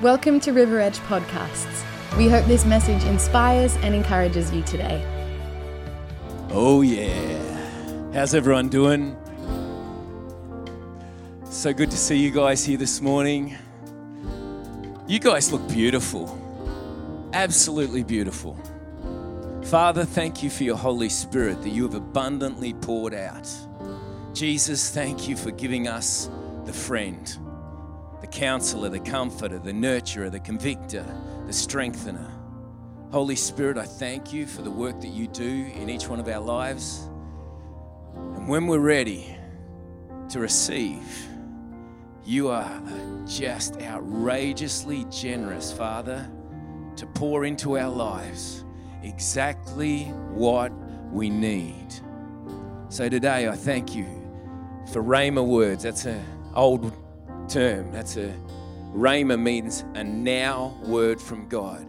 Welcome to River Edge Podcasts. We hope this message inspires and encourages you today. Oh, yeah. How's everyone doing? So good to see you guys here this morning. You guys look beautiful. Absolutely beautiful. Father, thank you for your Holy Spirit that you have abundantly poured out. Jesus, thank you for giving us the friend, the counselor, the comforter, the nurturer, the convictor, the strengthener. Holy Spirit, I thank you for the work that you do in each one of our lives. And when we're ready to receive, you are just outrageously generous, Father, to pour into our lives exactly what we need. So today, I thank you for Rhema words. That's an old term. That's a Rhema means a now word from God.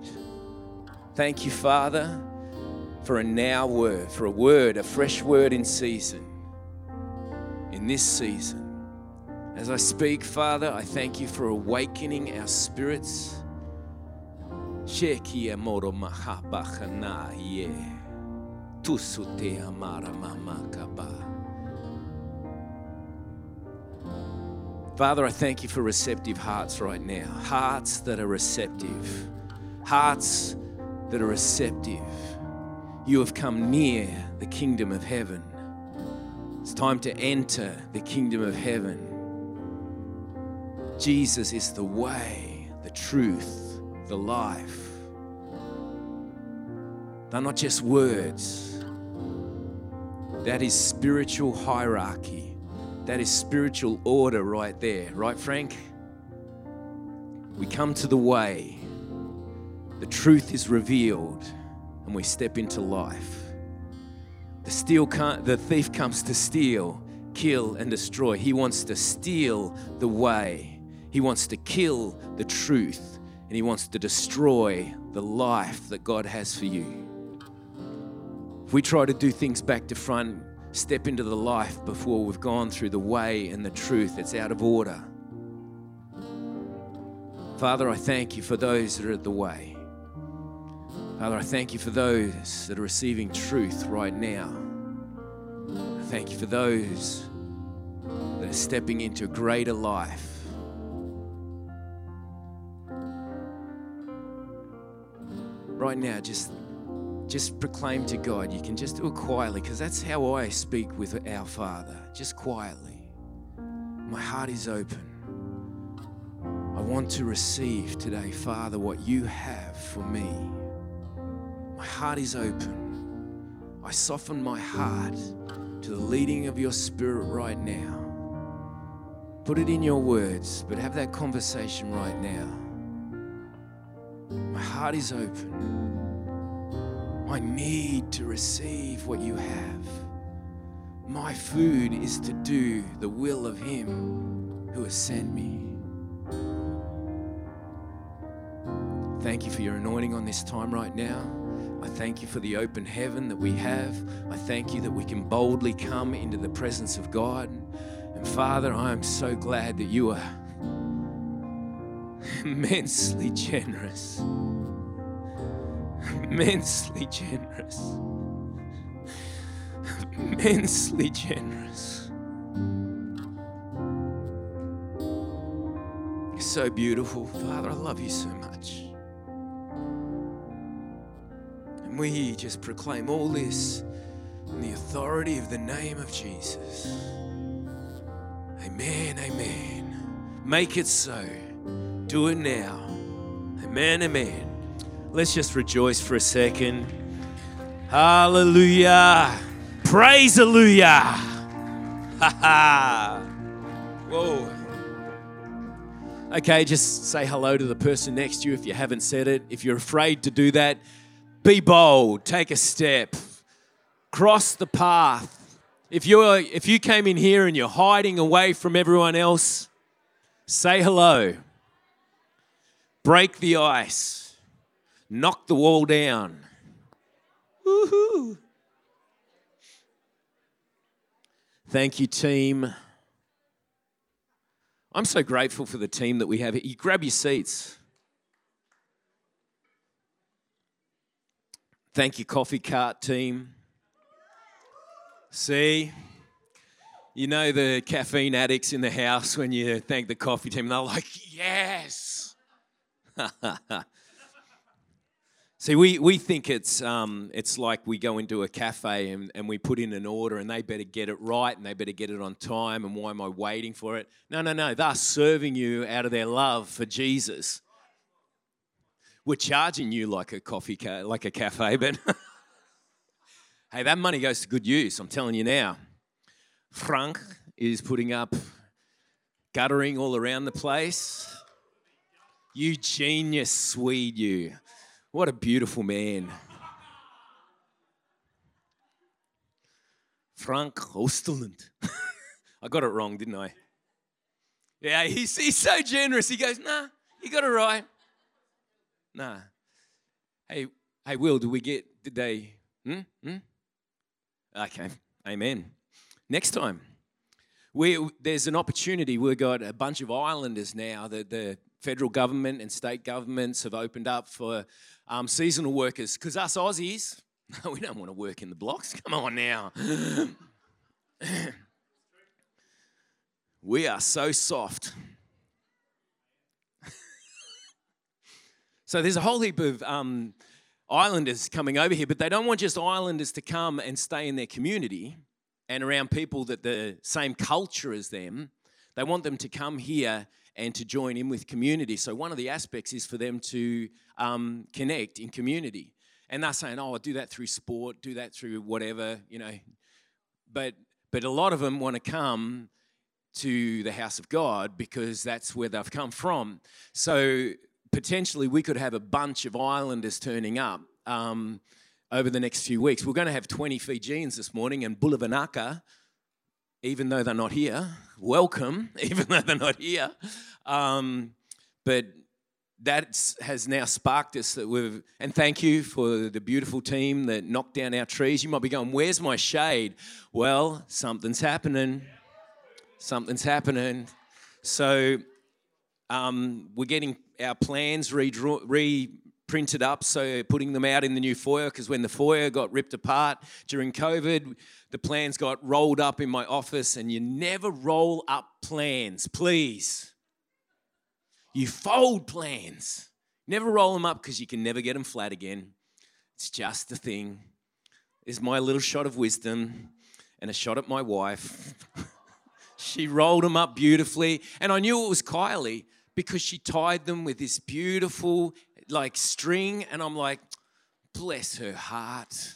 Thank you, Father, for a now word, for a word, a fresh word in season, in this season. As I speak, Father, I thank you for awakening our spirits. Shekia moro mahabachana ye. Tusute Father, I thank you for receptive hearts right now. Hearts that are receptive. Hearts that are receptive. You have come near the kingdom of heaven. It's time to enter the kingdom of heaven. Jesus is the way, the truth, the life. They're not just words, that is spiritual hierarchy. That is spiritual order right there, right, Frank? We come to the way, the truth is revealed, and we step into life. The, steal the thief comes to steal, kill, and destroy. He wants to steal the way, he wants to kill the truth, and he wants to destroy the life that God has for you. If we try to do things back to front, step into the life before we've gone through the way and the truth. It's out of order. Father, I thank you for those that are at the way. Father, I thank you for those that are receiving truth right now. I thank you for those that are stepping into a greater life. Right now, just just proclaim to God. You can just do it quietly because that's how I speak with our Father, just quietly. My heart is open. I want to receive today, Father, what you have for me. My heart is open. I soften my heart to the leading of your Spirit right now. Put it in your words, but have that conversation right now. My heart is open. I need to receive what you have. My food is to do the will of Him who has sent me. Thank you for your anointing on this time right now. I thank you for the open heaven that we have. I thank you that we can boldly come into the presence of God. And Father, I am so glad that you are immensely generous immensely generous. Immensely generous. You're so beautiful. Father, I love you so much. And we just proclaim all this in the authority of the name of Jesus. Amen, amen. Make it so. Do it now. Amen, amen. Let's just rejoice for a second. Hallelujah. Praise hallelujah. Ha ha. Whoa. Okay, just say hello to the person next to you if you haven't said it. If you're afraid to do that, be bold, take a step, cross the path. If you're if you came in here and you're hiding away from everyone else, say hello. Break the ice knock the wall down. Woohoo! Thank you, team. I'm so grateful for the team that we have. You grab your seats. Thank you, coffee cart team. See, you know the caffeine addicts in the house when you thank the coffee team, they're like, yes. See, we, we think it's, um, it's like we go into a cafe and, and we put in an order and they better get it right and they better get it on time and why am I waiting for it? No, no, no. They're serving you out of their love for Jesus. We're charging you like a coffee, ca- like a cafe, but hey, that money goes to good use, I'm telling you now. Frank is putting up guttering all around the place. You genius Swede, you. What a beautiful man. Frank Osterland. I got it wrong, didn't I? Yeah, he's, he's so generous. He goes, nah, you got it right. Nah. Hey, hey, Will, do we get, did they, hmm? Hmm? Okay, amen. Next time, we, there's an opportunity. We've got a bunch of islanders now that the federal government and state governments have opened up for um, seasonal workers. Because us Aussies, we don't want to work in the blocks. Come on now. we are so soft. so there's a whole heap of um, islanders coming over here, but they don't want just islanders to come and stay in their community and around people that the same culture as them. They want them to come here and to join in with community. So one of the aspects is for them to um, connect in community. And they're saying, "Oh, I'll do that through sport, do that through whatever, you know." But but a lot of them want to come to the house of God because that's where they've come from. So potentially we could have a bunch of islanders turning up um, over the next few weeks. We're going to have 20 Fijians this morning and Bula vinaka even though they're not here. Welcome, even though they're not here. Um, but that has now sparked us that we've, and thank you for the beautiful team that knocked down our trees. You might be going, Where's my shade? Well, something's happening. Something's happening. So um, we're getting our plans redraw, reprinted up, so putting them out in the new foyer because when the foyer got ripped apart during COVID, the plans got rolled up in my office, and you never roll up plans, please. You fold plans. Never roll them up because you can never get them flat again. It's just a thing. Is my little shot of wisdom and a shot at my wife. she rolled them up beautifully, and I knew it was Kylie because she tied them with this beautiful like string, and I'm like, bless her heart.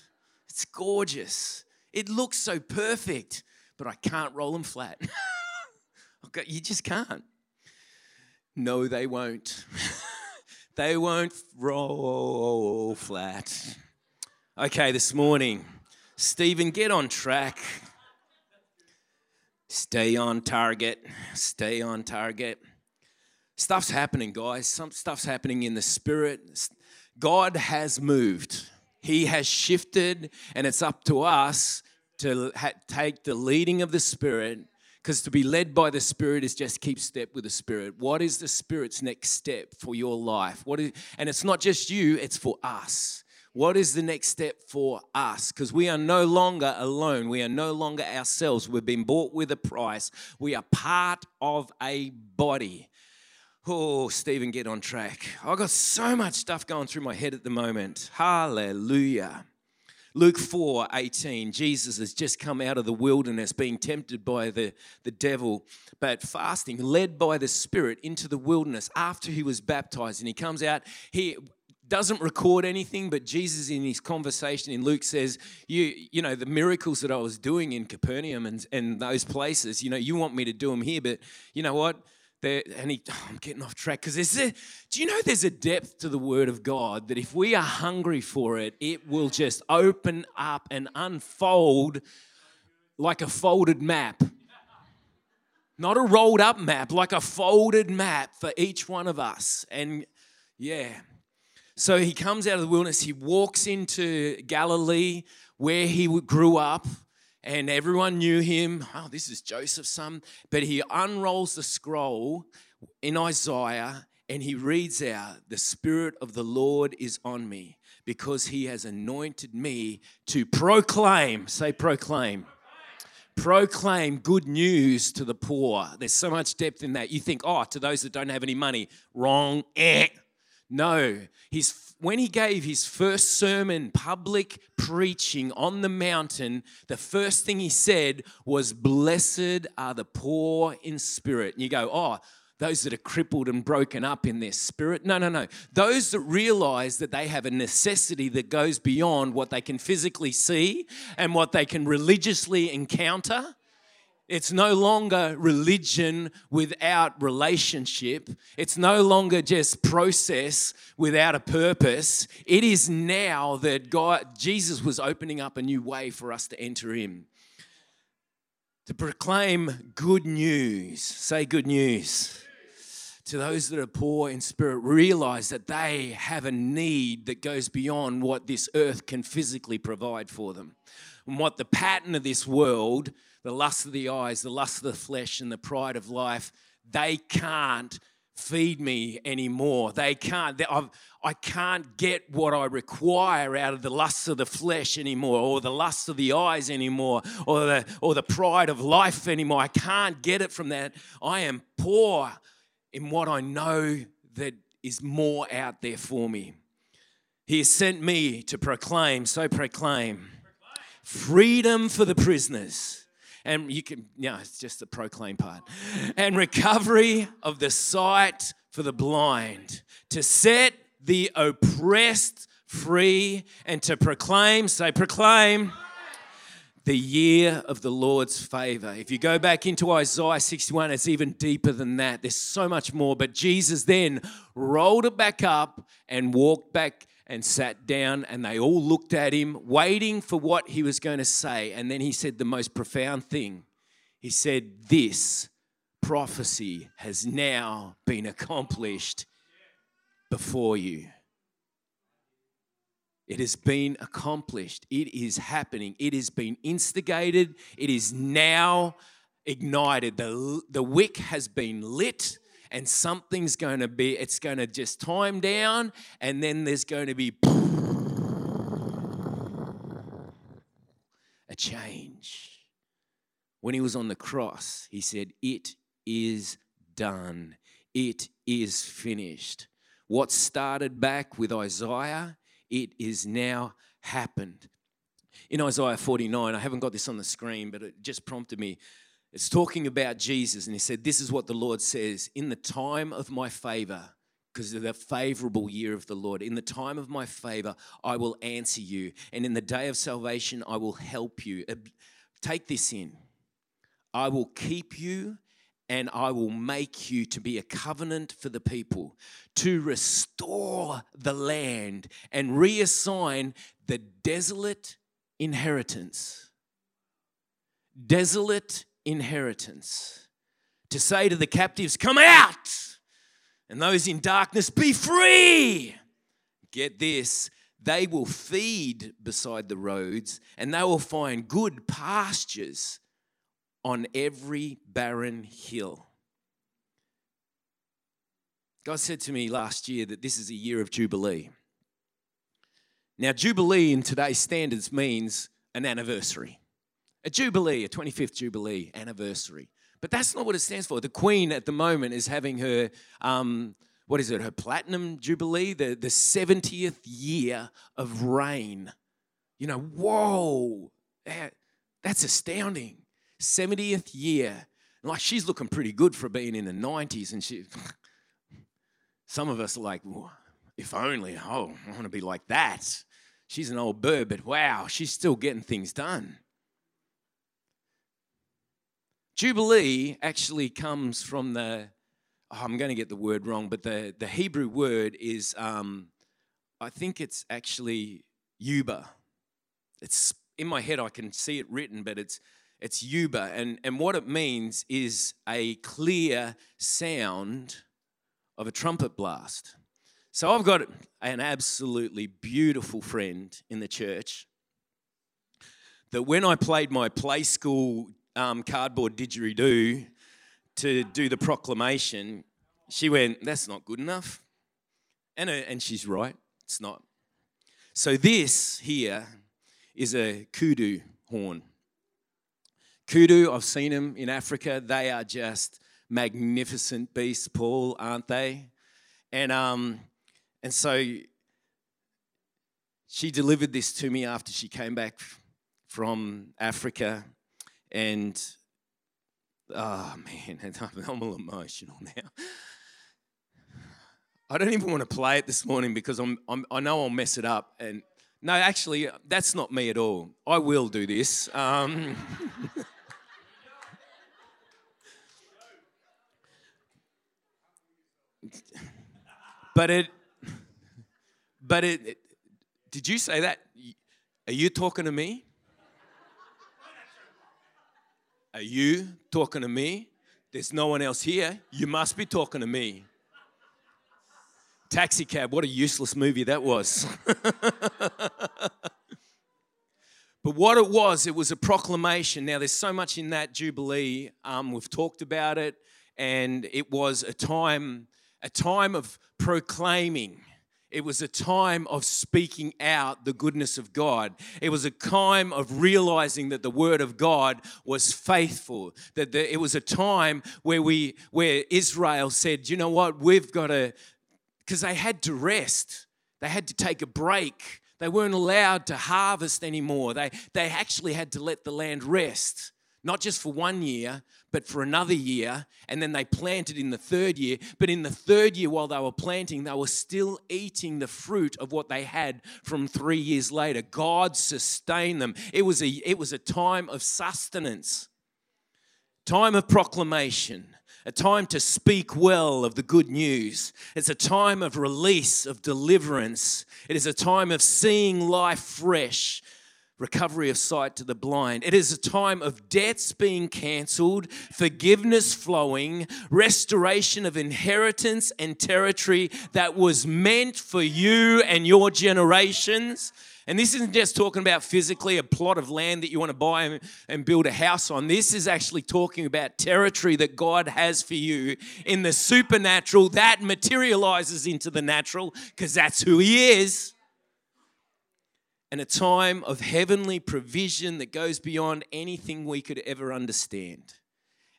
It's gorgeous. It looks so perfect, but I can't roll them flat. okay, you just can't. No, they won't. they won't roll flat. Okay, this morning, Stephen, get on track. Stay on target. Stay on target. Stuff's happening, guys. Some stuff's happening in the spirit. God has moved. He has shifted, and it's up to us to ha- take the leading of the Spirit. Because to be led by the Spirit is just keep step with the Spirit. What is the Spirit's next step for your life? What is, and it's not just you, it's for us. What is the next step for us? Because we are no longer alone. We are no longer ourselves. We've been bought with a price. We are part of a body. Oh, Stephen, get on track. I've got so much stuff going through my head at the moment. Hallelujah. Luke 4 18, Jesus has just come out of the wilderness being tempted by the, the devil, but fasting, led by the Spirit into the wilderness after he was baptized. And he comes out, he doesn't record anything, but Jesus in his conversation in Luke says, You, you know, the miracles that I was doing in Capernaum and, and those places, you know, you want me to do them here, but you know what? There, and he, oh, I'm getting off track because there's a, do you know there's a depth to the Word of God that if we are hungry for it, it will just open up and unfold like a folded map. Not a rolled up map, like a folded map for each one of us. And yeah. So he comes out of the wilderness, he walks into Galilee where he grew up and everyone knew him. Oh, this is Joseph's son. But he unrolls the scroll in Isaiah and he reads out, The Spirit of the Lord is on me because he has anointed me to proclaim, say, proclaim. Proclaim good news to the poor. There's so much depth in that. You think, oh, to those that don't have any money, wrong. Eh. No, he's, when he gave his first sermon, public preaching on the mountain, the first thing he said was, Blessed are the poor in spirit. And you go, oh, those that are crippled and broken up in their spirit. No, no, no. Those that realize that they have a necessity that goes beyond what they can physically see and what they can religiously encounter. It's no longer religion without relationship. It's no longer just process without a purpose. It is now that God, Jesus was opening up a new way for us to enter in. To proclaim good news. Say good news to those that are poor in spirit realize that they have a need that goes beyond what this earth can physically provide for them. And what the pattern of this world, the lust of the eyes, the lust of the flesh, and the pride of life, they can't feed me anymore. They can't. They, I can't get what I require out of the lusts of the flesh anymore, or the lust of the eyes anymore, or the, or the pride of life anymore. I can't get it from that. I am poor in what I know that is more out there for me. He has sent me to proclaim, so proclaim, freedom for the prisoners. And you can, yeah, it's just the proclaim part. And recovery of the sight for the blind, to set the oppressed free, and to proclaim, say, proclaim the year of the Lord's favor. If you go back into Isaiah 61, it's even deeper than that. There's so much more. But Jesus then rolled it back up and walked back and sat down, and they all looked at him, waiting for what he was going to say. And then he said the most profound thing. He said, This prophecy has now been accomplished before you. It has been accomplished. It is happening. It has been instigated. It is now ignited. The, the wick has been lit, and something's going to be, it's going to just time down, and then there's going to be a change. When he was on the cross, he said, It is done. It is finished. What started back with Isaiah it is now happened. In Isaiah 49, I haven't got this on the screen, but it just prompted me. It's talking about Jesus, and he said, This is what the Lord says In the time of my favor, because of the favorable year of the Lord, in the time of my favor, I will answer you, and in the day of salvation, I will help you. Uh, take this in. I will keep you and I will make you to be a covenant for the people, to restore the land and reassign the desolate inheritance. Desolate inheritance. To say to the captives, Come out! And those in darkness, Be free! Get this, they will feed beside the roads and they will find good pastures on every barren hill. God said to me last year that this is a year of Jubilee. Now, Jubilee in today's standards means an anniversary. A Jubilee, a 25th Jubilee anniversary. But that's not what it stands for. The Queen at the moment is having her, um, what is it, her Platinum Jubilee, the, the 70th year of reign. You know, whoa, that's astounding. 70th year. Like she's looking pretty good for being in the 90s. And she, some of us are like, if only, oh, I want to be like that. She's an old bird, but wow, she's still getting things done. Jubilee actually comes from the, oh, I'm going to get the word wrong, but the, the Hebrew word is, um, I think it's actually Yuba. It's in my head, I can see it written, but it's it's yuba, and, and what it means is a clear sound of a trumpet blast. So I've got an absolutely beautiful friend in the church that when I played my play school um, cardboard didgeridoo to do the proclamation, she went, That's not good enough. And, uh, and she's right, it's not. So, this here is a kudu horn. Kudu, I've seen them in Africa. They are just magnificent beasts, Paul, aren't they? And um, and so she delivered this to me after she came back from Africa, and oh man, I'm all emotional now. I don't even want to play it this morning because I'm, I'm I know I'll mess it up. And no, actually, that's not me at all. I will do this. Um, but it, but it, did you say that? Are you talking to me? Are you talking to me? There's no one else here. You must be talking to me. Taxi cab, what a useless movie that was. but what it was, it was a proclamation. Now, there's so much in that Jubilee. Um, we've talked about it, and it was a time, a time of proclaiming it was a time of speaking out the goodness of God. It was a time of realizing that the word of God was faithful. That the, it was a time where we where Israel said, "You know what? We've got to because they had to rest. They had to take a break. They weren't allowed to harvest anymore. They they actually had to let the land rest." Not just for one year, but for another year. And then they planted in the third year. But in the third year, while they were planting, they were still eating the fruit of what they had from three years later. God sustained them. It was a, it was a time of sustenance, time of proclamation. A time to speak well of the good news. It's a time of release, of deliverance. It is a time of seeing life fresh recovery of sight to the blind. It is a time of debts being cancelled, forgiveness flowing, restoration of inheritance and territory that was meant for you and your generations. And this isn't just talking about physically a plot of land that you want to buy and build a house on. This is actually talking about territory that God has for you in the supernatural that materializes into the natural because that's who He is and a time of heavenly provision that goes beyond anything we could ever understand.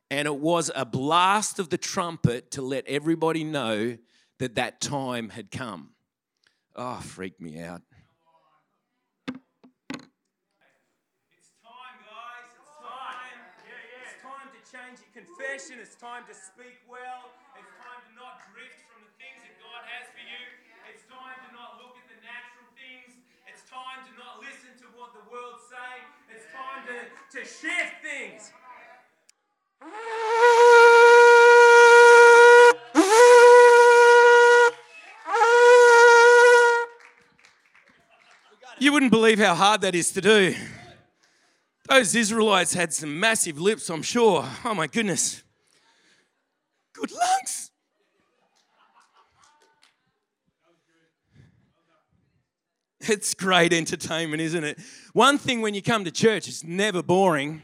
And it was a blast of the trumpet to let everybody know that that time had come. Oh, freaked me out. It's time, guys. It's time. It's time to change your confession. It's time to speak well. It's time to not drift from the things that God has for you. It's time to not look at the natural time to not listen to what the world say. It's time to, shift things. You wouldn't believe how hard that is to do. Those Israelites had some massive lips, I'm sure. Oh my goodness. Good lungs. It's great entertainment, isn't it? One thing when you come to church, it's never boring.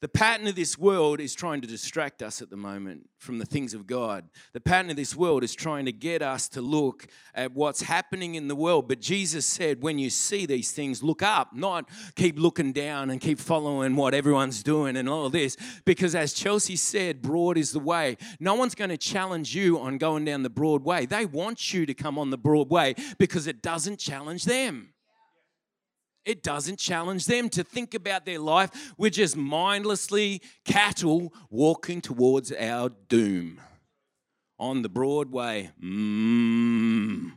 The pattern of this world is trying to distract us at the moment from the things of God. The pattern of this world is trying to get us to look at what's happening in the world. But Jesus said, when you see these things, look up, not keep looking down and keep following what everyone's doing and all this. Because as Chelsea said, broad is the way. No one's going to challenge you on going down the broad way. They want you to come on the broad way because it doesn't challenge them. It doesn't challenge them to think about their life. We're just mindlessly cattle walking towards our doom on the Broadway. Mm.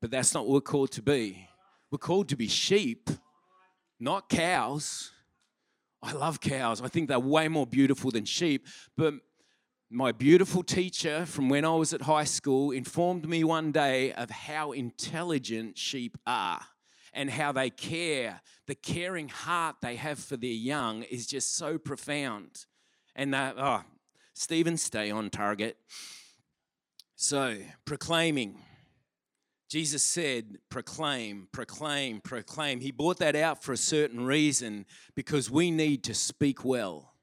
But that's not what we're called to be. We're called to be sheep, not cows. I love cows. I think they're way more beautiful than sheep. But my beautiful teacher from when I was at high school informed me one day of how intelligent sheep are and how they care. The caring heart they have for their young is just so profound. And that, oh, Stephen, stay on target. So, proclaiming. Jesus said, proclaim, proclaim, proclaim. He brought that out for a certain reason because we need to speak well.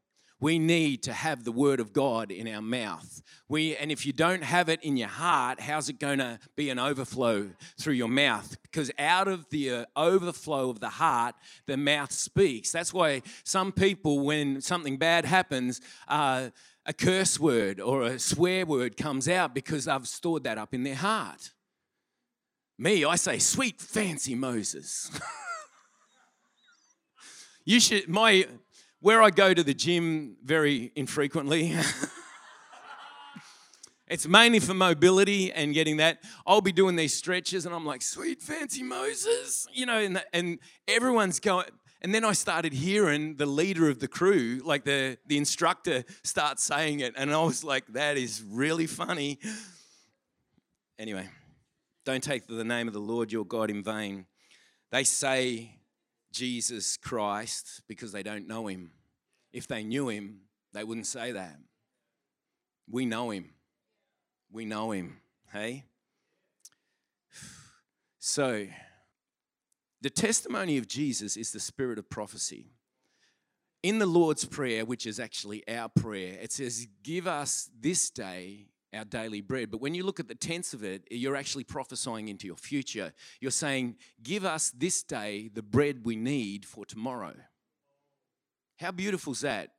We need to have the word of God in our mouth. We, and if you don't have it in your heart, how's it going to be an overflow through your mouth? Because out of the uh, overflow of the heart, the mouth speaks. That's why some people, when something bad happens, uh, a curse word or a swear word comes out because they've stored that up in their heart. Me, I say, sweet fancy Moses. you should, my, where I go to the gym very infrequently. it's mainly for mobility and getting that. I'll be doing these stretches and I'm like, sweet fancy Moses, you know, and, and everyone's going, and then I started hearing the leader of the crew, like the, the instructor, start saying it. And I was like, that is really funny. Anyway, don't take the name of the Lord your God in vain. They say Jesus Christ because they don't know him. If they knew him, they wouldn't say that. We know him. We know him. Hey? So, the testimony of Jesus is the spirit of prophecy. In the Lord's Prayer, which is actually our prayer, it says, Give us this day our daily bread. But when you look at the tense of it, you're actually prophesying into your future. You're saying, Give us this day the bread we need for tomorrow. How beautiful is that?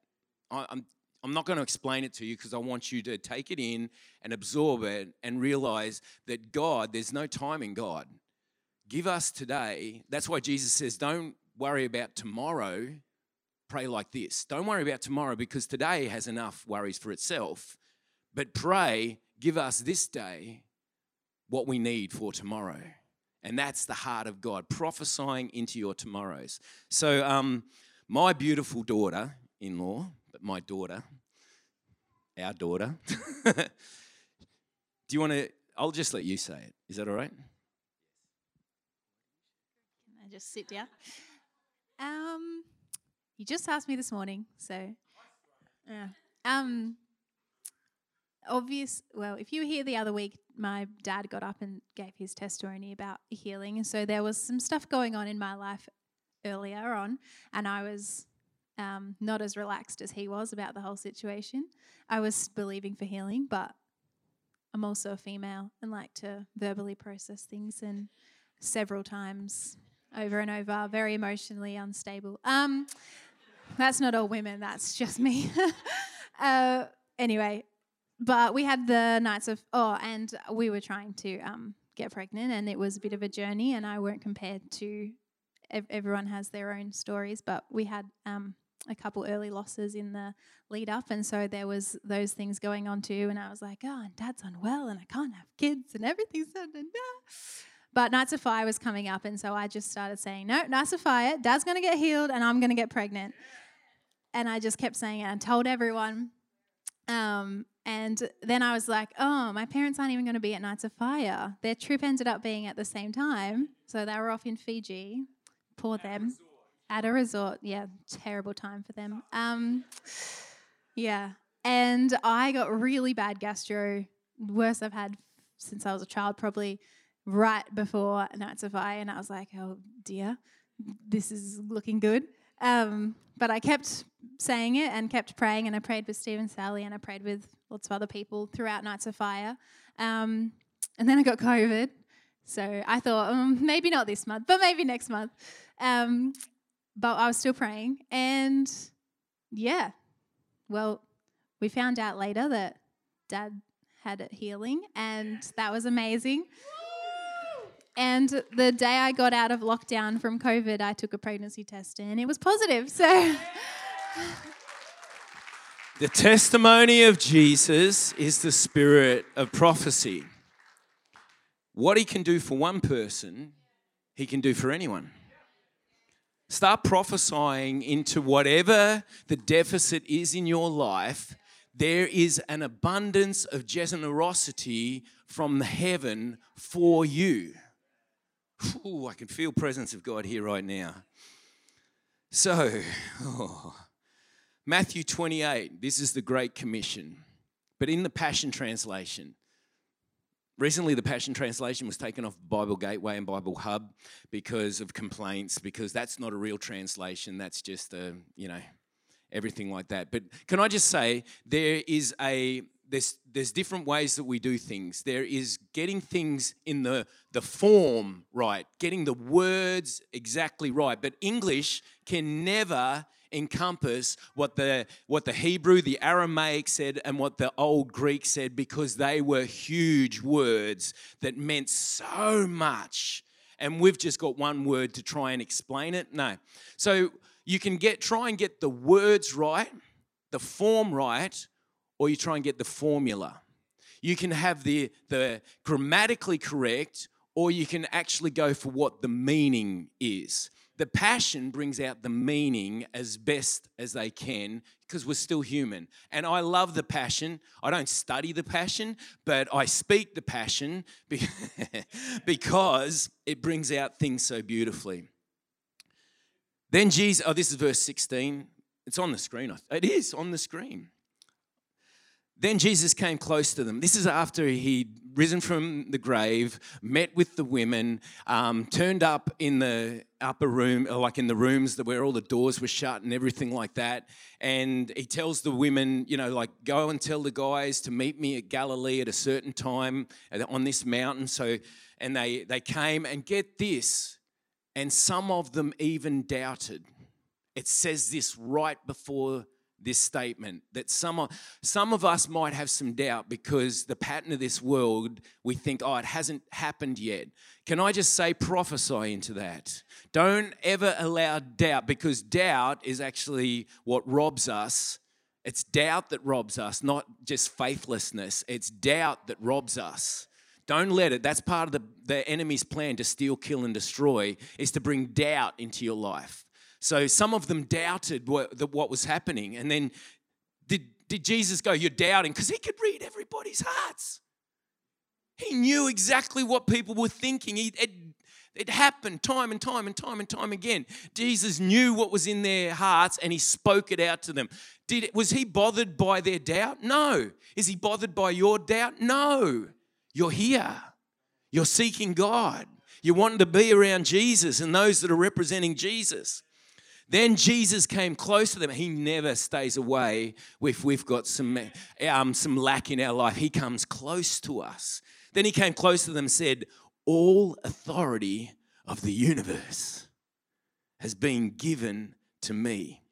I'm, I'm not going to explain it to you because I want you to take it in and absorb it and realize that God, there's no time in God. Give us today. That's why Jesus says, don't worry about tomorrow. Pray like this. Don't worry about tomorrow because today has enough worries for itself. But pray, give us this day what we need for tomorrow. And that's the heart of God, prophesying into your tomorrows. So, um, my beautiful daughter in law, but my daughter, our daughter, do you want to? I'll just let you say it. Is that all right? Can I just sit down. Um, you just asked me this morning, so yeah. Um, obvious. Well, if you were here the other week, my dad got up and gave his testimony about healing, so there was some stuff going on in my life earlier on, and I was um, not as relaxed as he was about the whole situation. I was believing for healing, but I'm also a female and like to verbally process things, and several times over and over, very emotionally unstable. Um, that's not all women, that's just me. uh, anyway, but we had the nights of, oh, and we were trying to um, get pregnant, and it was a bit of a journey, and I weren't compared to, ev- everyone has their own stories, but we had um, a couple early losses in the lead up and so there was those things going on too and i was like oh and dad's unwell and i can't have kids and everything's but Nights of Fire was coming up, and so I just started saying, No, Nights of Fire, Dad's to get healed, and I'm to get pregnant. And I just kept saying it and told everyone. Um, and then I was like, Oh, my parents aren't even going to be at Nights of Fire. Their trip ended up being at the same time. So they were off in Fiji. Poor at them. A at a resort. Yeah, terrible time for them. Um, yeah. And I got really bad gastro, worst I've had since I was a child, probably right before Nights of Fire, and I was like, oh dear, this is looking good. Um, but I kept saying it and kept praying, and I prayed with Steve and Sally, and I prayed with lots of other people throughout Nights of Fire. Um, and then I got COVID. So I thought, um, maybe not this month, but maybe next month. Um, but I was still praying. And yeah, well, we found out later that dad had it healing, and that was amazing. And the day I got out of lockdown from COVID, I took a pregnancy test and it was positive. So. the testimony of Jesus is the spirit of prophecy. What he can do for one person, he can do for anyone. Start prophesying into whatever the deficit is in your life. There is an abundance of generosity from the heaven for you. Ooh, I can feel presence of God here right now. So, oh, Matthew 28, this is the Great Commission. But in the Passion Translation, recently the Passion Translation was taken off Bible Gateway and Bible Hub because of complaints, because that's not a real translation. That's just a, you know, everything like that. But can I just say, there is a there's there's different ways that we do things. There is getting things in the the form right, getting the words exactly right. But English can never encompass what the what the Hebrew, the Aramaic said and what the old Greek said because they were huge words that meant so much. And we've just got one word to try and explain it. No. So you can get try and get the words right, the form right, or you try and get the formula. You can have the, the grammatically correct, or you can actually go for what the meaning is. The passion brings out the meaning as best as they can because we're still human. And I love the passion. I don't study the passion, but I speak the passion because it brings out things so beautifully. Then Jesus, oh, this is verse 16. It's on the screen. It is on the screen. Then Jesus came close to them. This is after he'd risen from the grave, met with the women, um, turned up in the upper room, like in the rooms where all the doors were shut and everything like that. And he tells the women, you know, like, go and tell the guys to meet me at Galilee at a certain time on this mountain. So, and they, they came and get this. And some of them even doubted. It says this right before this statement that some of, some of us might have some doubt because the pattern of this world, we think, oh, it hasn't happened yet. Can I just say, prophesy into that? Don't ever allow doubt because doubt is actually what robs us. It's doubt that robs us, not just faithlessness. It's doubt that robs us. Don't let it. That's part of the, the enemy's plan to steal, kill, and destroy, is to bring doubt into your life. So some of them doubted what, what was happening. And then did, did Jesus go, You're doubting? Because he could read everybody's hearts. He knew exactly what people were thinking. He, it, it happened time and time and time and time again. Jesus knew what was in their hearts and he spoke it out to them. Did, was he bothered by their doubt? No. Is he bothered by your doubt? No. You're here. You're seeking God. You're wanting to be around Jesus and those that are representing Jesus. Then Jesus came close to them. He never stays away if we've got some, um, some lack in our life. He comes close to us. Then he came close to them and said, All authority of the universe has been given to me.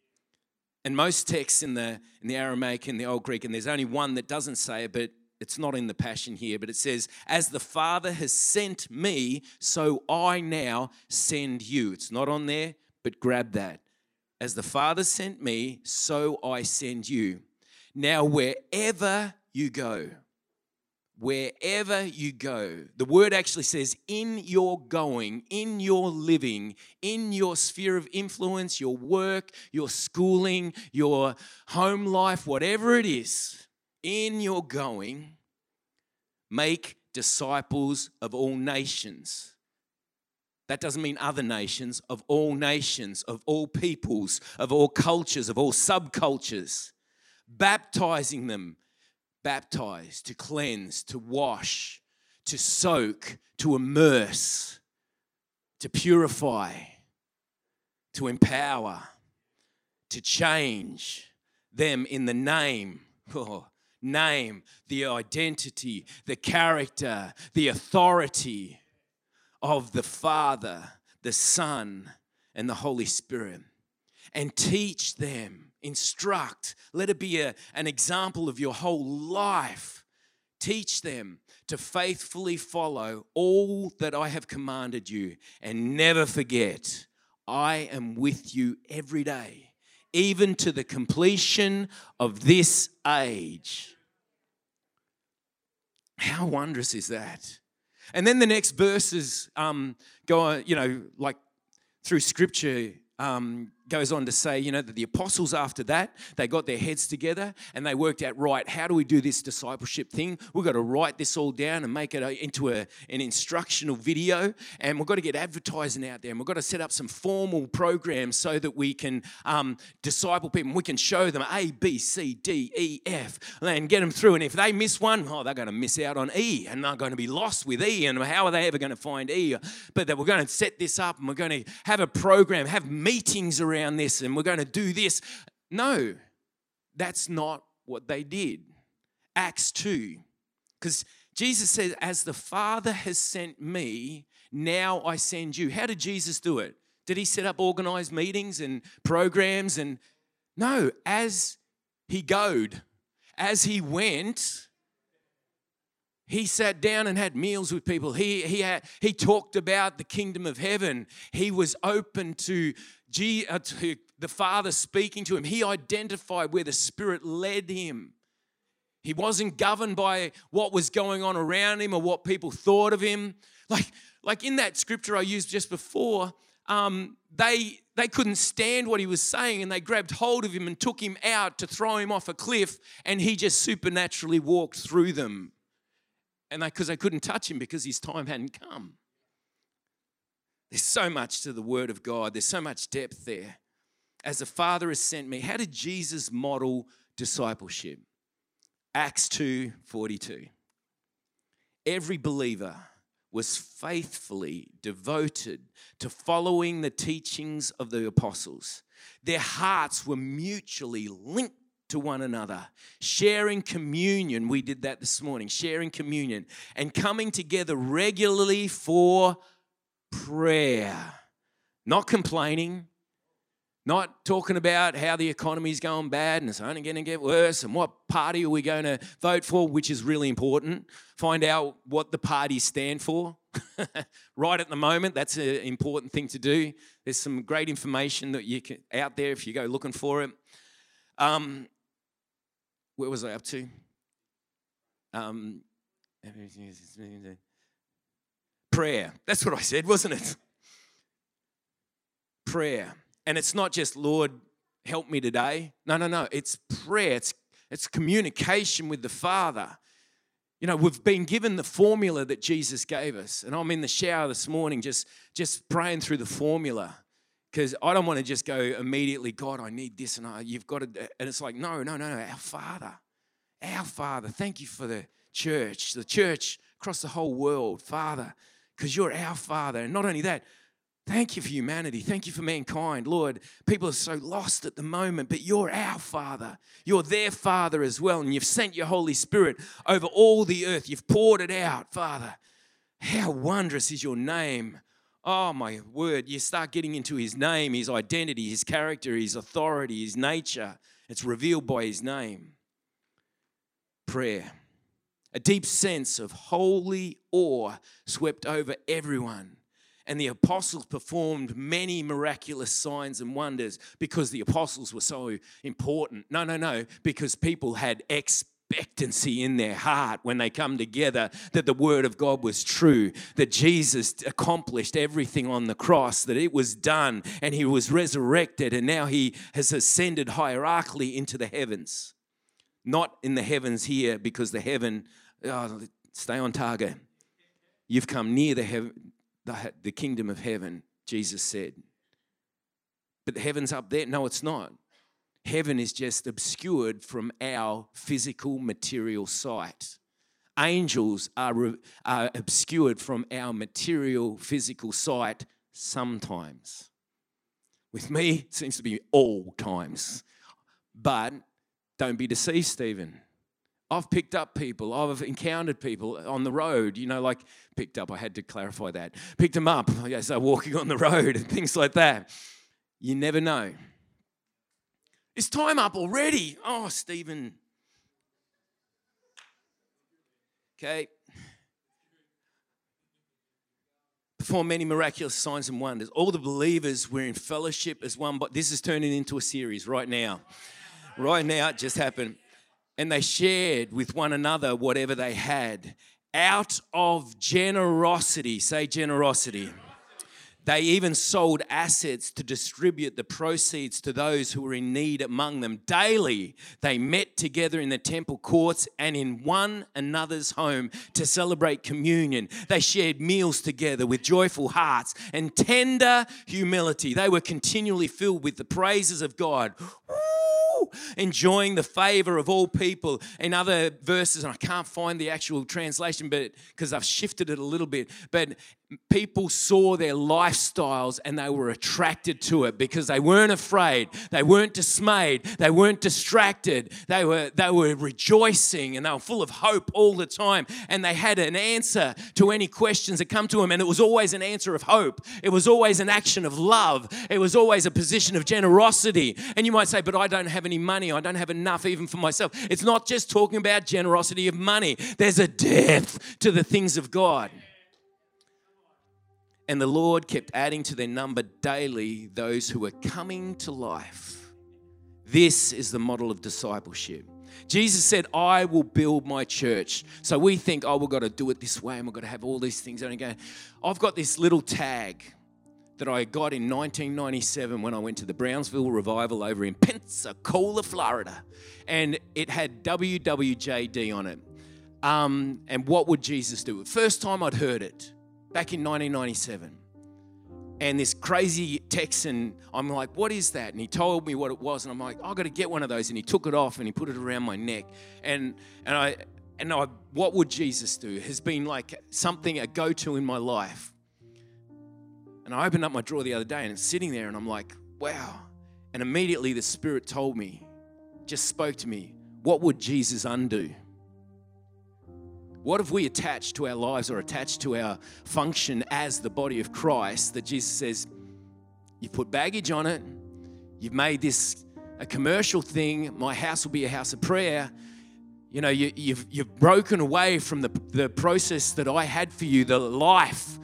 And most texts in the, in the Aramaic and the Old Greek, and there's only one that doesn't say it, but it's not in the Passion here, but it says, As the Father has sent me, so I now send you. It's not on there, but grab that. As the Father sent me, so I send you. Now, wherever you go, wherever you go, the word actually says, in your going, in your living, in your sphere of influence, your work, your schooling, your home life, whatever it is, in your going, make disciples of all nations that doesn't mean other nations, of all nations, of all peoples, of all cultures, of all subcultures. Baptizing them, baptize, to cleanse, to wash, to soak, to immerse, to purify, to empower, to change them in the name. Oh, name, the identity, the character, the authority of the Father, the Son, and the Holy Spirit. And teach them, instruct. Let it be a, an example of your whole life. Teach them to faithfully follow all that I have commanded you. And never forget, I am with you every day, even to the completion of this age. How wondrous is that? And then the next verses um, go, you know, like through scripture, um, goes on to say, you know, that the apostles after that, they got their heads together and they worked out, right, how do we do this discipleship thing? We've got to write this all down and make it into a, an instructional video. And we've got to get advertising out there and we've got to set up some formal programs so that we can um, disciple people. We can show them A, B, C, D, E, F and get them through. And if they miss one, oh, they're going to miss out on E and they're going to be lost with E. And how are they ever going to find E? But that we're going to set this up and we're going to have a program, have meetings around around this and we're going to do this. no, that's not what they did. Acts 2. Because Jesus says, As the Father has sent me, now I send you. How did Jesus do it? Did he set up organized meetings and programs? And no, as he goed, as he went, he sat down and had meals with people. He, he, had, he talked about the kingdom of heaven. He was open to, G, uh, to the Father speaking to him. He identified where the Spirit led him. He wasn't governed by what was going on around him or what people thought of him. Like, like in that scripture I used just before, um, they, they couldn't stand what he was saying and they grabbed hold of him and took him out to throw him off a cliff and he just supernaturally walked through them. And because they, they couldn't touch him because his time hadn't come. There's so much to the word of God, there's so much depth there. As the Father has sent me, how did Jesus model discipleship? Acts 2 42. Every believer was faithfully devoted to following the teachings of the apostles. Their hearts were mutually linked to one another, sharing communion. We did that this morning, sharing communion and coming together regularly for prayer. Not complaining, not talking about how the economy's going bad and it's only going to get worse and what party are we going to vote for, which is really important. Find out what the parties stand for. right at the moment, that's an important thing to do. There's some great information that you can out there if you go looking for it. Um, where was I up to? Um, prayer. That's what I said, wasn't it? Prayer. And it's not just, Lord, help me today. No, no, no. It's prayer, it's, it's communication with the Father. You know, we've been given the formula that Jesus gave us. And I'm in the shower this morning just, just praying through the formula because I don't want to just go immediately, God, I need this, and I, you've got to. And it's like, no, no, no, no. Our Father, our Father. Thank you for the church, the church across the whole world, Father, because you're our Father. And not only that, Thank you for humanity. Thank you for mankind. Lord, people are so lost at the moment, but you're our Father. You're their Father as well. And you've sent your Holy Spirit over all the earth. You've poured it out, Father. How wondrous is your name. Oh, my word. You start getting into his name, his identity, his character, his authority, his nature. It's revealed by his name. Prayer. A deep sense of holy awe swept over everyone and the apostles performed many miraculous signs and wonders because the apostles were so important. No, no, no, because people had expectancy in their heart when they come together that the word of God was true, that Jesus accomplished everything on the cross, that it was done, and he was resurrected, and now he has ascended hierarchically into the heavens. Not in the heavens here, because the heaven, oh, stay on target. You've come near the heaven the, the kingdom of heaven, Jesus said. But heaven's up there? No, it's not. Heaven is just obscured from our physical material sight. Angels are, are obscured from our material physical sight sometimes. With me, it seems to be all times. But don't be deceived, Stephen. I've picked up people, I've encountered people on the road, you know, like picked up, I had to clarify that. Picked them up as they're walking on the road and things like that. You never know. It's time up already? Oh, Stephen. Okay. Perform many miraculous signs and wonders. All the believers were in fellowship as one, but this is turning into a series right now. Right now, it just happened and they shared with one another whatever they had out of generosity. Say generosity. They even sold assets to distribute the proceeds to those who were in need among them. Daily, they met together in the temple courts and in one another's home to celebrate communion. They shared meals together with joyful hearts and tender humility. They were continually filled with the praises of God. Enjoying the favor of all people. In other verses, and I can't find the actual translation, but because I've shifted it a little bit, but people saw their lifestyles and they were attracted to it because they weren't afraid. They weren't dismayed. They weren't distracted. They were they were rejoicing and they were full of hope all the time. And they had an answer to any questions that come to them and it was always an answer of hope. It was always an action of love. It was always a position of generosity. And you might say but I don't have any money. I don't have enough even for myself. It's not just talking about generosity of money. There's a depth to the things of God and the Lord kept adding to their number daily those who were coming to life. This is the model of discipleship. Jesus said, I will build my church. So we think, oh, we've got to do it this way and we've got to have all these things. And again, I've got this little tag that I got in 1997 when I went to the Brownsville revival over in Pensacola, Florida. And it had WWJD on it. Um, and what would Jesus do? First time I'd heard it back in 1997. And this crazy Texan, I'm like, what is that? And he told me what it was, and I'm like, I've got to get one of those. And he took it off and he put it around my neck. And and I and I, what would Jesus do? Has been like something a go-to in my life. And I opened up my drawer the other day and it's sitting there, and I'm like, wow. And immediately the Spirit told me, just spoke to me, what would Jesus undo? What have we attached to our lives or attached to our function as the body of Christ that Jesus says, you've put baggage on it, you've made this a commercial thing, my house will be a house of prayer. You know, you, have you've, you've broken away from the, the process that I had for you, the life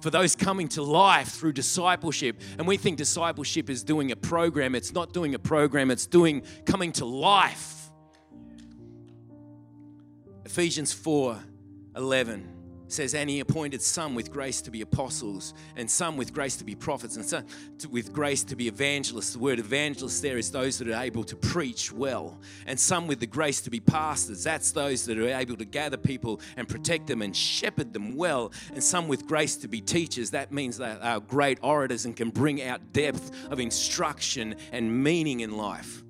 for those coming to life through discipleship. And we think discipleship is doing a program. It's not doing a program, it's doing coming to life. Ephesians 4 11 says, And he appointed some with grace to be apostles, and some with grace to be prophets, and some with grace to be evangelists. The word evangelist there is those that are able to preach well, and some with the grace to be pastors. That's those that are able to gather people and protect them and shepherd them well, and some with grace to be teachers. That means they are great orators and can bring out depth of instruction and meaning in life.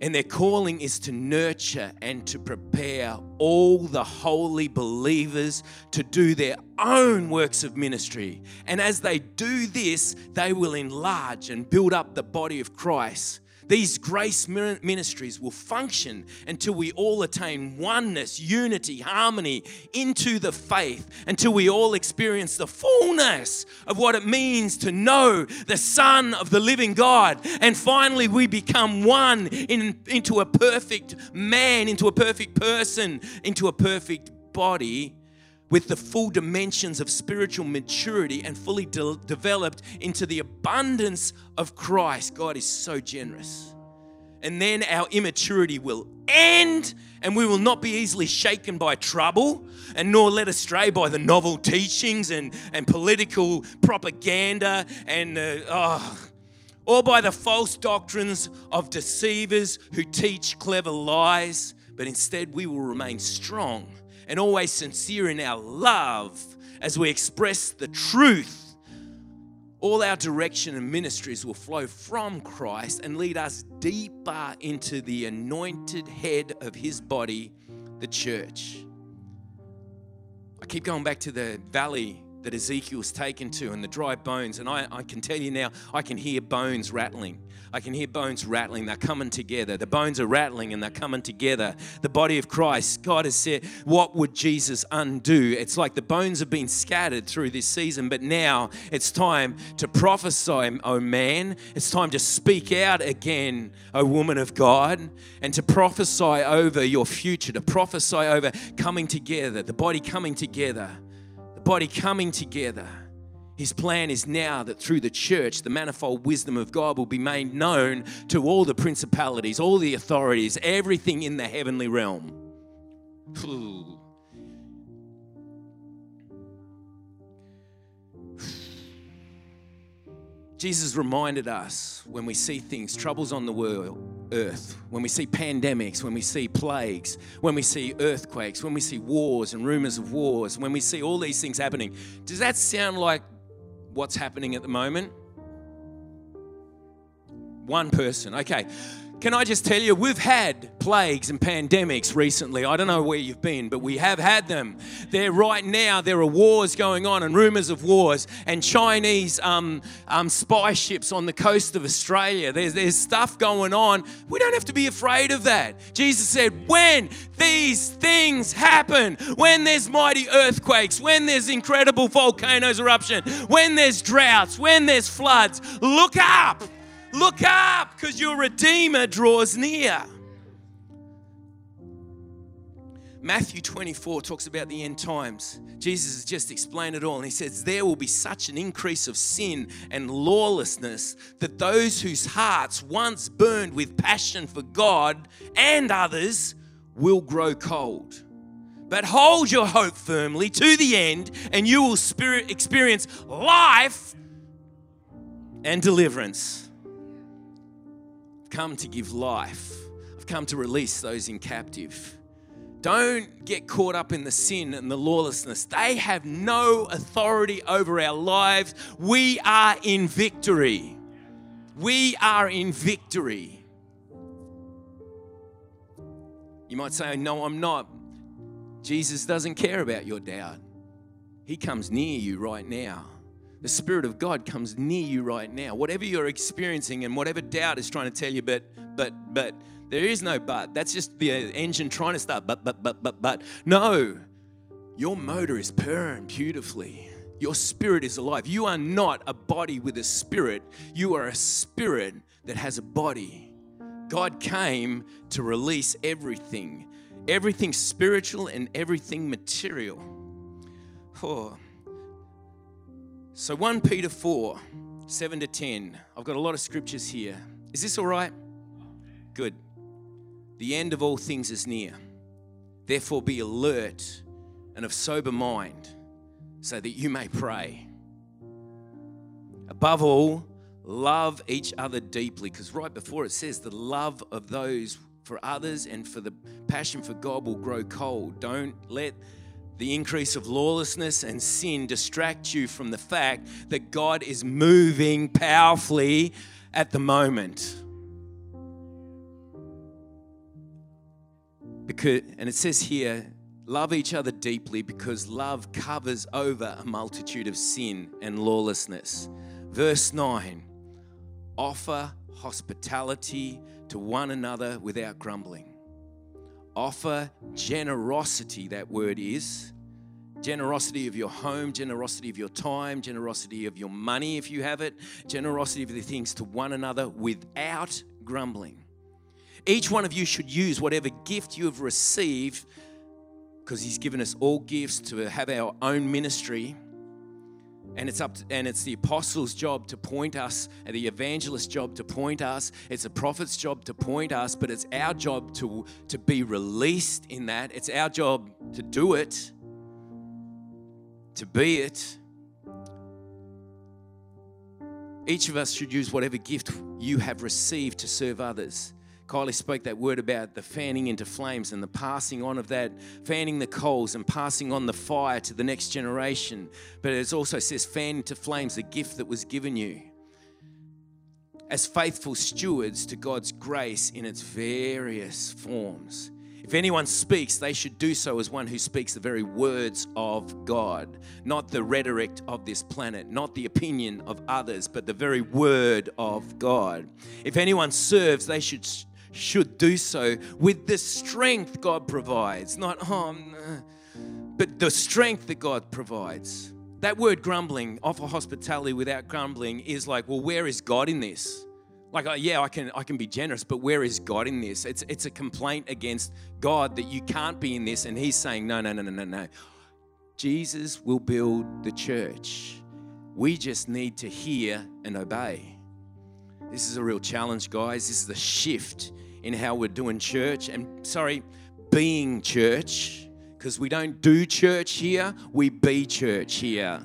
And their calling is to nurture and to prepare all the holy believers to do their own works of ministry. And as they do this, they will enlarge and build up the body of Christ these grace ministries will function until we all attain oneness, unity, harmony into the faith, until we all experience the fullness of what it means to know the Son of the living God. And finally, we become one in, into a perfect man, into a perfect person, into a perfect body with the full dimensions of spiritual maturity and fully de- developed into the abundance of Christ. God is so generous. And then our immaturity will end, and we will not be easily shaken by trouble, and nor led astray by the novel teachings and, and political propaganda and uh, oh, or by the false doctrines of deceivers who teach clever lies, but instead we will remain strong and always sincere in our love as we express the truth. All our direction and ministries will flow from Christ and lead us deeper into the anointed head of his body, the church. I keep going back to the valley that Ezekiel's taken to and the dry bones, and I, I can tell you now, I can hear bones rattling. I can hear bones rattling. They're coming together. The bones are rattling and they're coming together. The body of Christ, God has said, What would Jesus undo? It's like the bones have been scattered through this season, but now it's time to prophesy, oh man. It's time to speak out again, O woman of God, and to prophesy over your future, to prophesy over coming together, the body coming together, the body coming together. His plan is now that through the church, the manifold wisdom of God will be made known to all the principalities, all the authorities, everything in the heavenly realm. Jesus reminded us when we see things, troubles on the world, earth, when we see pandemics, when we see plagues, when we see earthquakes, when we see wars and rumors of wars, when we see all these things happening, does that sound like what's happening at the moment? One person. Okay. Can I just tell you, we've had plagues and pandemics recently. I don't know where you've been, but we have had them. There right now, there are wars going on and rumors of wars and Chinese um, um, spy ships on the coast of Australia. There's, there's stuff going on. We don't have to be afraid of that. Jesus said, when these things happen, when there's mighty earthquakes, when there's incredible volcanoes eruption, when there's droughts, when there's floods, look up Look up because your Redeemer draws near. Matthew 24 talks about the end times. Jesus has just explained it all, and he says, There will be such an increase of sin and lawlessness that those whose hearts once burned with passion for God and others will grow cold. But hold your hope firmly to the end, and you will experience life and deliverance come to give life. I've come to release those in captive. Don't get caught up in the sin and the lawlessness. They have no authority over our lives. We are in victory. We are in victory. You might say, No, I'm not. Jesus doesn't care about your doubt. He comes near you right now. The Spirit of God comes near you right now. Whatever you're experiencing and whatever doubt is trying to tell you, but, but, but, there is no but. That's just the engine trying to start, but, but, but, but, but. No, your motor is purring beautifully. Your spirit is alive. You are not a body with a spirit, you are a spirit that has a body. God came to release everything, everything spiritual and everything material. Oh. So 1 Peter 4, 7 to 10. I've got a lot of scriptures here. Is this all right? Good. The end of all things is near. Therefore, be alert and of sober mind so that you may pray. Above all, love each other deeply, because right before it says the love of those for others and for the passion for God will grow cold. Don't let the increase of lawlessness and sin distract you from the fact that God is moving powerfully at the moment. Because, and it says here, love each other deeply because love covers over a multitude of sin and lawlessness. Verse 9 offer hospitality to one another without grumbling offer generosity, that word is. Generosity of your home, generosity of your time, generosity of your money if you have it, generosity of the things to one another without grumbling. Each one of you should use whatever gift you have received, because He's given us all gifts to have our own ministry and it's up to, and it's the apostles' job to point us, and the evangelist's job to point us. It's a prophet's job to point us, but it's our job to, to be released in that. It's our job to do it, to be it. Each of us should use whatever gift you have received to serve others. Kylie spoke that word about the fanning into flames and the passing on of that, fanning the coals and passing on the fire to the next generation. But it also says, fan into flames the gift that was given you. As faithful stewards to God's grace in its various forms. If anyone speaks, they should do so as one who speaks the very words of God, not the rhetoric of this planet, not the opinion of others, but the very word of God. If anyone serves, they should should do so with the strength God provides, not, oh, but the strength that God provides. That word grumbling, offer hospitality without grumbling, is like, well, where is God in this? Like, uh, yeah, I can, I can be generous, but where is God in this? It's, it's a complaint against God that you can't be in this, and He's saying, no, no, no, no, no, no. Jesus will build the church. We just need to hear and obey. This is a real challenge, guys. This is the shift in how we're doing church and, sorry, being church, because we don't do church here, we be church here.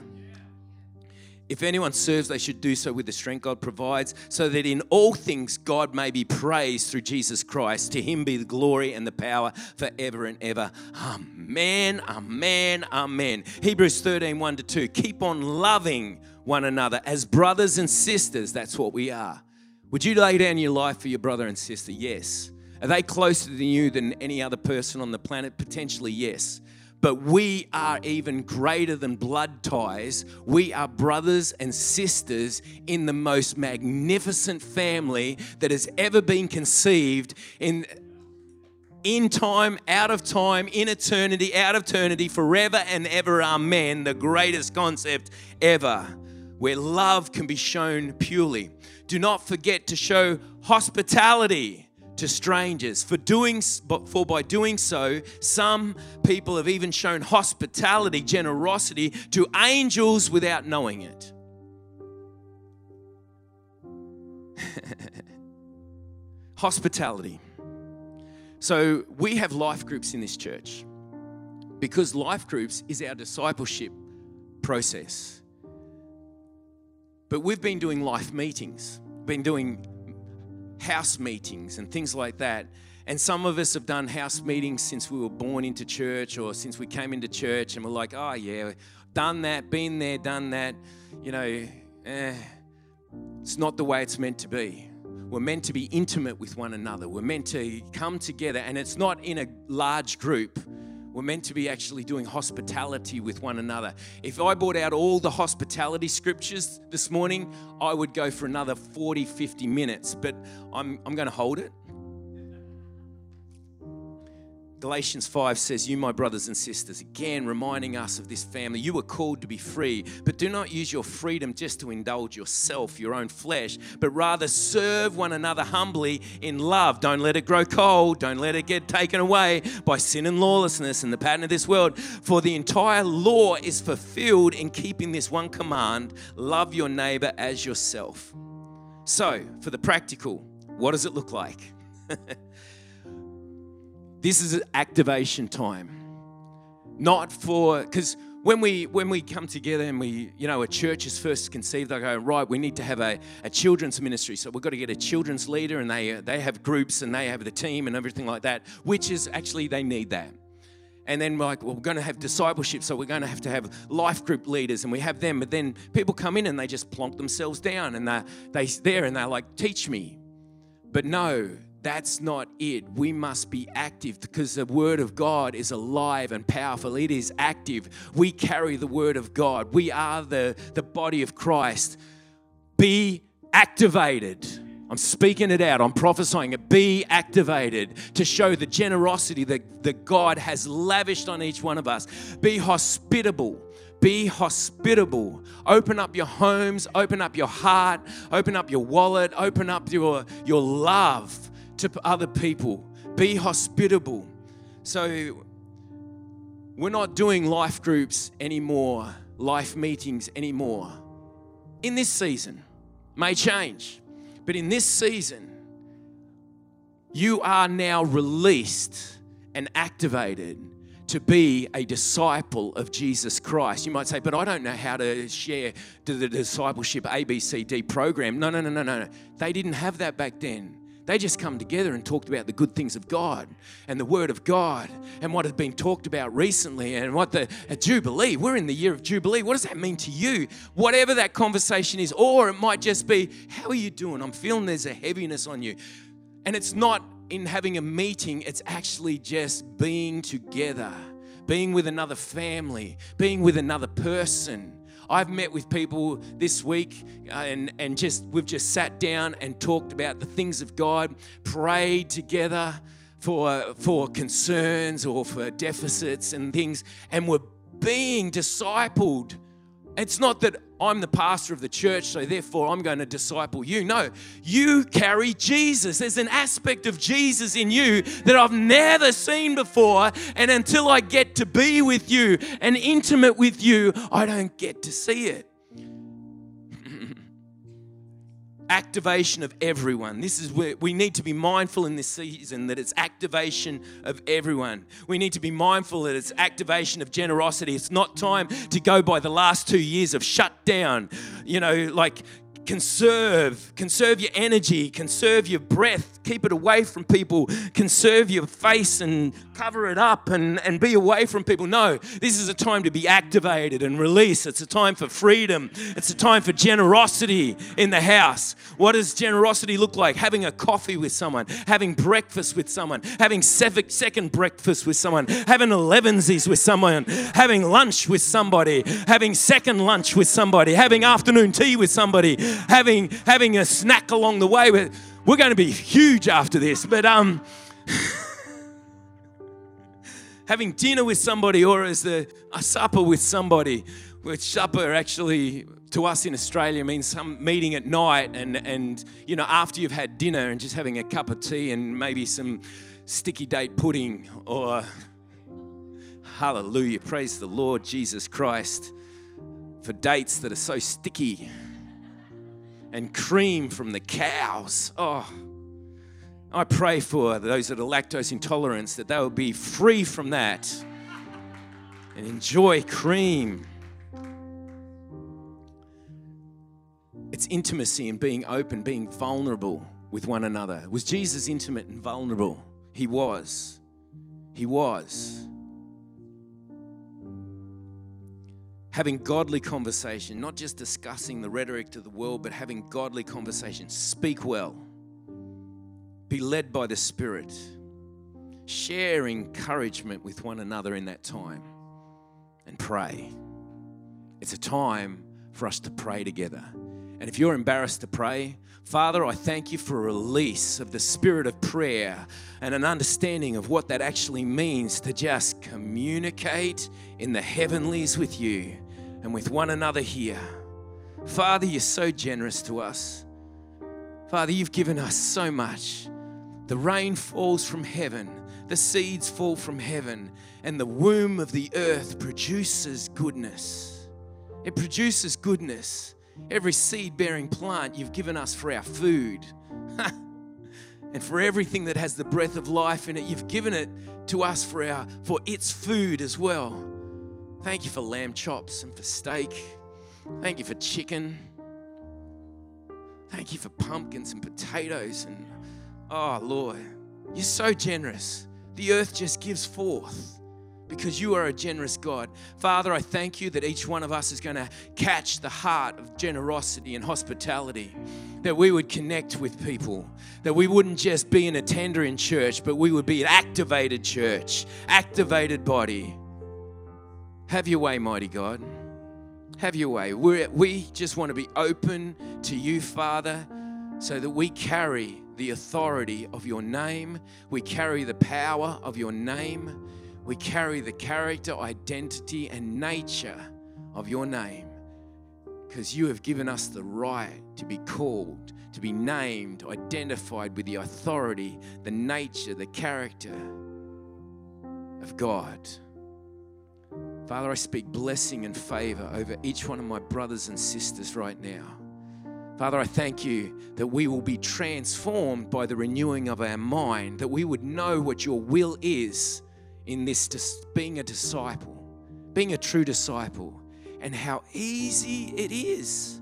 If anyone serves, they should do so with the strength God provides, so that in all things God may be praised through Jesus Christ. To him be the glory and the power forever and ever. Amen, amen, amen. Hebrews 13 1 to 2. Keep on loving one another as brothers and sisters. That's what we are. Would you lay down your life for your brother and sister? Yes. Are they closer to you than any other person on the planet? Potentially, yes. But we are even greater than blood ties. We are brothers and sisters in the most magnificent family that has ever been conceived in in time, out of time, in eternity, out of eternity, forever and ever. Amen. The greatest concept ever, where love can be shown purely. Do not forget to show hospitality to strangers. For doing for by doing so, some people have even shown hospitality, generosity to angels without knowing it. hospitality. So we have life groups in this church because life groups is our discipleship process. But we've been doing life meetings, been doing house meetings and things like that. And some of us have done house meetings since we were born into church or since we came into church and we're like, oh, yeah, done that, been there, done that. You know, eh, it's not the way it's meant to be. We're meant to be intimate with one another. We're meant to come together, and it's not in a large group. We're meant to be actually doing hospitality with one another. If I brought out all the hospitality scriptures this morning, I would go for another 40, 50 minutes, but I'm, I'm going to hold it Galatians 5 says, You, my brothers and sisters, again reminding us of this family, you were called to be free, but do not use your freedom just to indulge yourself, your own flesh, but rather serve one another humbly in love. Don't let it grow cold. Don't let it get taken away by sin and lawlessness and the pattern of this world. For the entire law is fulfilled in keeping this one command love your neighbor as yourself. So, for the practical, what does it look like? This is activation time. Not for, because when we when we come together and we you know a church is first conceived they go right we need to have a, a children's ministry. So we've got to get a children's leader and they they have groups and they have the team and everything like that which is actually they need that. And then like well we're going to have discipleship so we're going to have to have life group leaders and we have them but then people come in and they just plonk themselves down and they they there and they're like teach me. But no that's not it. We must be active because the Word of God is alive and powerful. It is active. We carry the Word of God. We are the, the body of Christ. Be activated. I'm speaking it out. I'm prophesying it. Be activated to show the generosity that, that God has lavished on each one of us. Be hospitable. Be hospitable. Open up your homes, open up your heart, open up your wallet, open up your, your love to other people. Be hospitable. So, we're not doing life groups anymore, life meetings anymore. In this season, may change, but in this season, you are now released and activated to be a disciple of Jesus Christ. You might say, but I don't know how to share the discipleship ABCD program. No, no, no, no, no. They didn't have that back then. They just come together and talked about the good things of God and the Word of God and what had been talked about recently and what the Jubilee. We're in the year of Jubilee. What does that mean to you? Whatever that conversation is, or it might just be, How are you doing? I'm feeling there's a heaviness on you. And it's not in having a meeting, it's actually just being together, being with another family, being with another person I've met with people this week uh, and, and just we've just sat down and talked about the things of God, prayed together for, for concerns or for deficits and things, and we're being discipled. It's not that I'm the pastor of the church, so therefore I'm going to disciple you. No, you carry Jesus. There's an aspect of Jesus in you that I've never seen before. And until I get to be with you and intimate with you, I don't get to see it. Activation of everyone. This is where we need to be mindful in this season that it's activation of everyone. We need to be mindful that it's activation of generosity. It's not time to go by the last two years of shut down, you know, like conserve conserve your energy conserve your breath keep it away from people conserve your face and cover it up and, and be away from people. No this is a time to be activated and release. It's a time for freedom. It's a time for generosity in the house. What does generosity look like? Having a coffee with someone having breakfast with someone having second breakfast with someone having elevensies with someone having lunch with somebody having second lunch with somebody having afternoon tea with somebody having having a snack along the way. We're, we're going to be huge after this, but um, having dinner with somebody or as the a supper with somebody, which supper actually to us in Australia means some meeting at night and and you know after you've had dinner and just having a cup of tea and maybe some sticky date pudding or hallelujah praise the Lord Jesus Christ for dates that are so sticky and cream from the cows. Oh, I pray for those that are lactose intolerant that they will be free from that and enjoy cream. It's intimacy and being open, being vulnerable with one another. Was Jesus intimate and vulnerable? He was. He was. Having godly conversation, not just discussing the rhetoric to the world, but having godly conversation. Speak well, be led by the Spirit, share encouragement with one another in that time, and pray. It's a time for us to pray together. And if you're embarrassed to pray, Father, I thank you for a release of the spirit of prayer and an understanding of what that actually means to just communicate in the heavenlies with you and with one another here. Father, you're so generous to us. Father, you've given us so much. The rain falls from heaven, the seeds fall from heaven, and the womb of the earth produces goodness. It produces goodness. Every seed bearing plant you've given us for our food. and for everything that has the breath of life in it, you've given it to us for our for its food as well. Thank you for lamb chops and for steak. Thank you for chicken. Thank you for pumpkins and potatoes. And oh, Lord, you're so generous. The earth just gives forth because you are a generous God. Father, I thank you that each one of us is going to catch the heart of generosity and hospitality, that we would connect with people, that we wouldn't just be an attender in church, but we would be an activated church, activated body. Have your way, mighty God. Have your way. we we just want to be open to you, Father, so that we carry the authority of your name. We carry the power of your name. We carry the character, identity, and nature of your name. Because you have given us the right to be called, to be named, identified with the authority, the nature, the character of God. Father, I speak blessing and favor over each one of my brothers and sisters right now. Father, I thank you that we will be transformed by the renewing of our mind, that we would know what your will is in this being a disciple, being a true disciple, and how easy it is.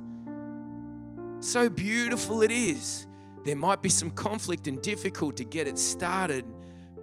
So beautiful it is. There might be some conflict and difficult to get it started,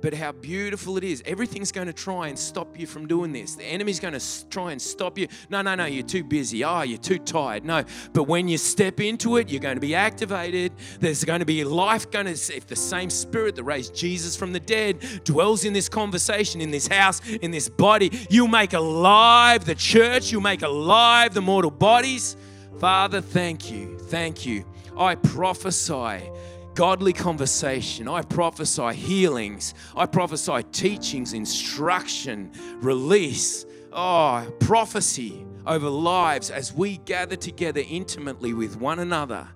but how beautiful it is. Everything's going to try and stop you from doing this. The enemy's going to try and stop you. No, no, no, you're too busy. Oh, you're too tired. No, but when you step into it, you're going to be activated. There's going to be life going to, if the same spirit that raised Jesus from the dead dwells in this conversation, in this house, in this body, you'll make alive the church, you'll make alive the mortal bodies. Father, thank you. Thank you. I prophesy godly conversation. I prophesy healings. I prophesy teachings, instruction, release, oh, prophecy over lives as we gather together intimately with one another.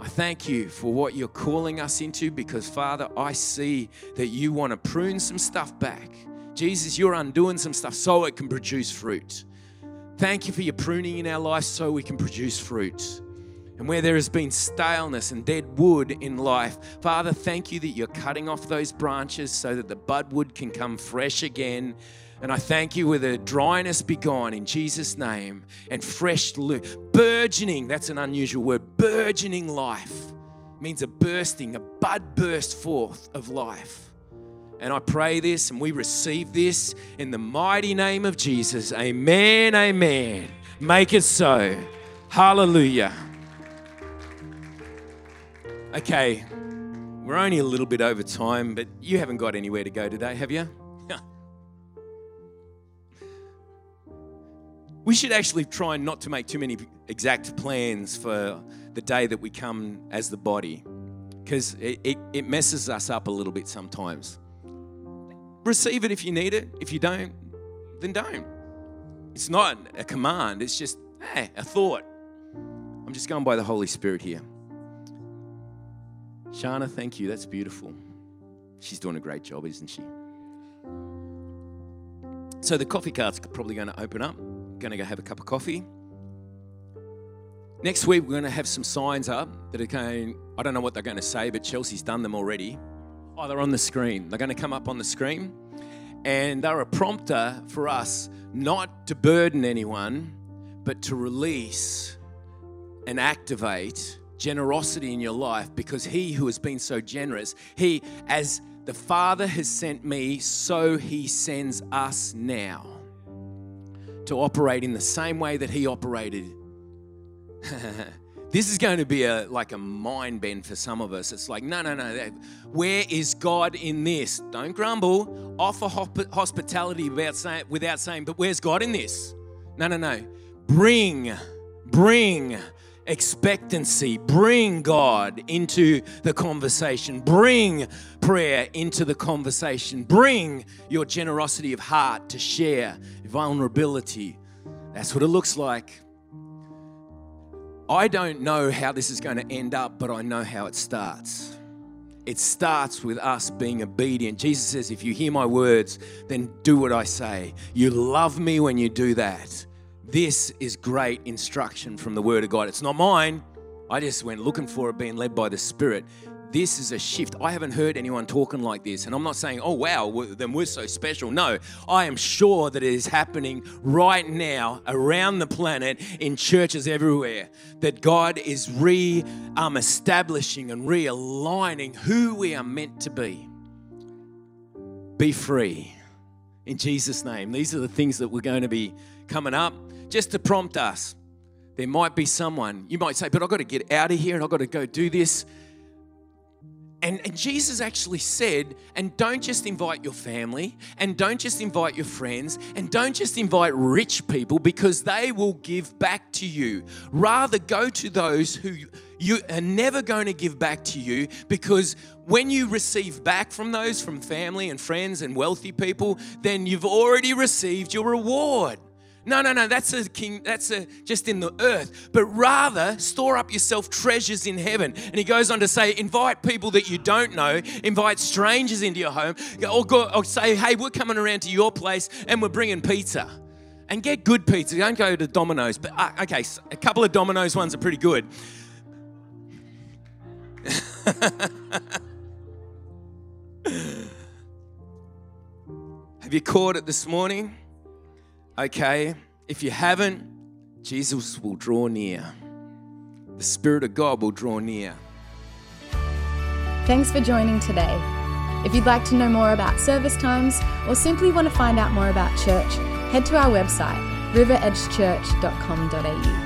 I thank you for what you're calling us into because, Father, I see that you want to prune some stuff back. Jesus, you're undoing some stuff so it can produce fruit. Thank you for your pruning in our life so we can produce fruit and where there has been staleness and dead wood in life. Father, thank you that you're cutting off those branches so that the budwood can come fresh again. And I thank you with the dryness be gone in Jesus' name and fresh, burgeoning, that's an unusual word, burgeoning life means a bursting, a bud burst forth of life. And I pray this and we receive this in the mighty name of Jesus. Amen, amen. Make it so. Hallelujah. Okay, we're only a little bit over time, but you haven't got anywhere to go today, have you? we should actually try not to make too many exact plans for the day that we come as the body because it, it, it, messes us up a little bit sometimes. Receive it if you need it. If you don't, then don't. It's not a command, it's just hey, a thought. I'm just going by the Holy Spirit here. Shana, thank you. That's beautiful. She's doing a great job, isn't she? So the coffee cart's probably going to open up. Going to go have a cup of coffee. Next week, we're going to have some signs up that are going, I don't know what they're going to say, but Chelsea's done them already. Oh, they're on the screen. They're going to come up on the screen. And they're a prompter for us not to burden anyone, but to release and activate generosity in your life because he who has been so generous, he, as the Father has sent me, so he sends us now to operate in the same way that he operated this is going to be a like a mind bend for some of us. It's like, no, no, no. Where is God in this? Don't grumble. Offer hospitality without saying, without saying, but where's God in this? No, no, no. Bring, bring expectancy. Bring God into the conversation. Bring prayer into the conversation. Bring your generosity of heart to share vulnerability. That's what it looks like. I don't know how this is going to end up, but I know how it starts. It starts with us being obedient. Jesus says, If you hear my words, then do what I say. You love me when you do that. This is great instruction from the Word of God. It's not mine. I just went looking for it, being led by the Spirit. This is a shift. I haven't heard anyone talking like this. And I'm not saying, oh, wow, then we're so special. No, I am sure that it is happening right now around the planet in churches everywhere. That God is re um, establishing and realigning who we are meant to be. Be free in Jesus' name. These are the things that we're going to be coming up just to prompt us. There might be someone, you might say, but I've got to get out of here and I've got to go do this. And, and, Jesus actually said, and don't just invite your family, and don't just invite your friends, and don't just invite rich people because they will give back to you. Rather, go to those who you are never going to give back to you because when you receive back from those, from family and friends and wealthy people, then you've already received your reward. No, no, no, that's a king, that's a just in the earth. But rather, store up yourself treasures in heaven. And he goes on to say, invite people that you don't know, invite strangers into your home, or, go, or say, hey, we're coming around to your place and we're bringing pizza. And get good pizza. Don't go to Domino's. But uh, okay, a couple of Domino's ones are pretty good. Have you caught it this morning? Okay, if you haven't, Jesus will draw near. The Spirit of God will draw near. Thanks for joining today. If you'd like to know more about service times or simply want to find out more about church, head to our website, riveredgechurch.com.au.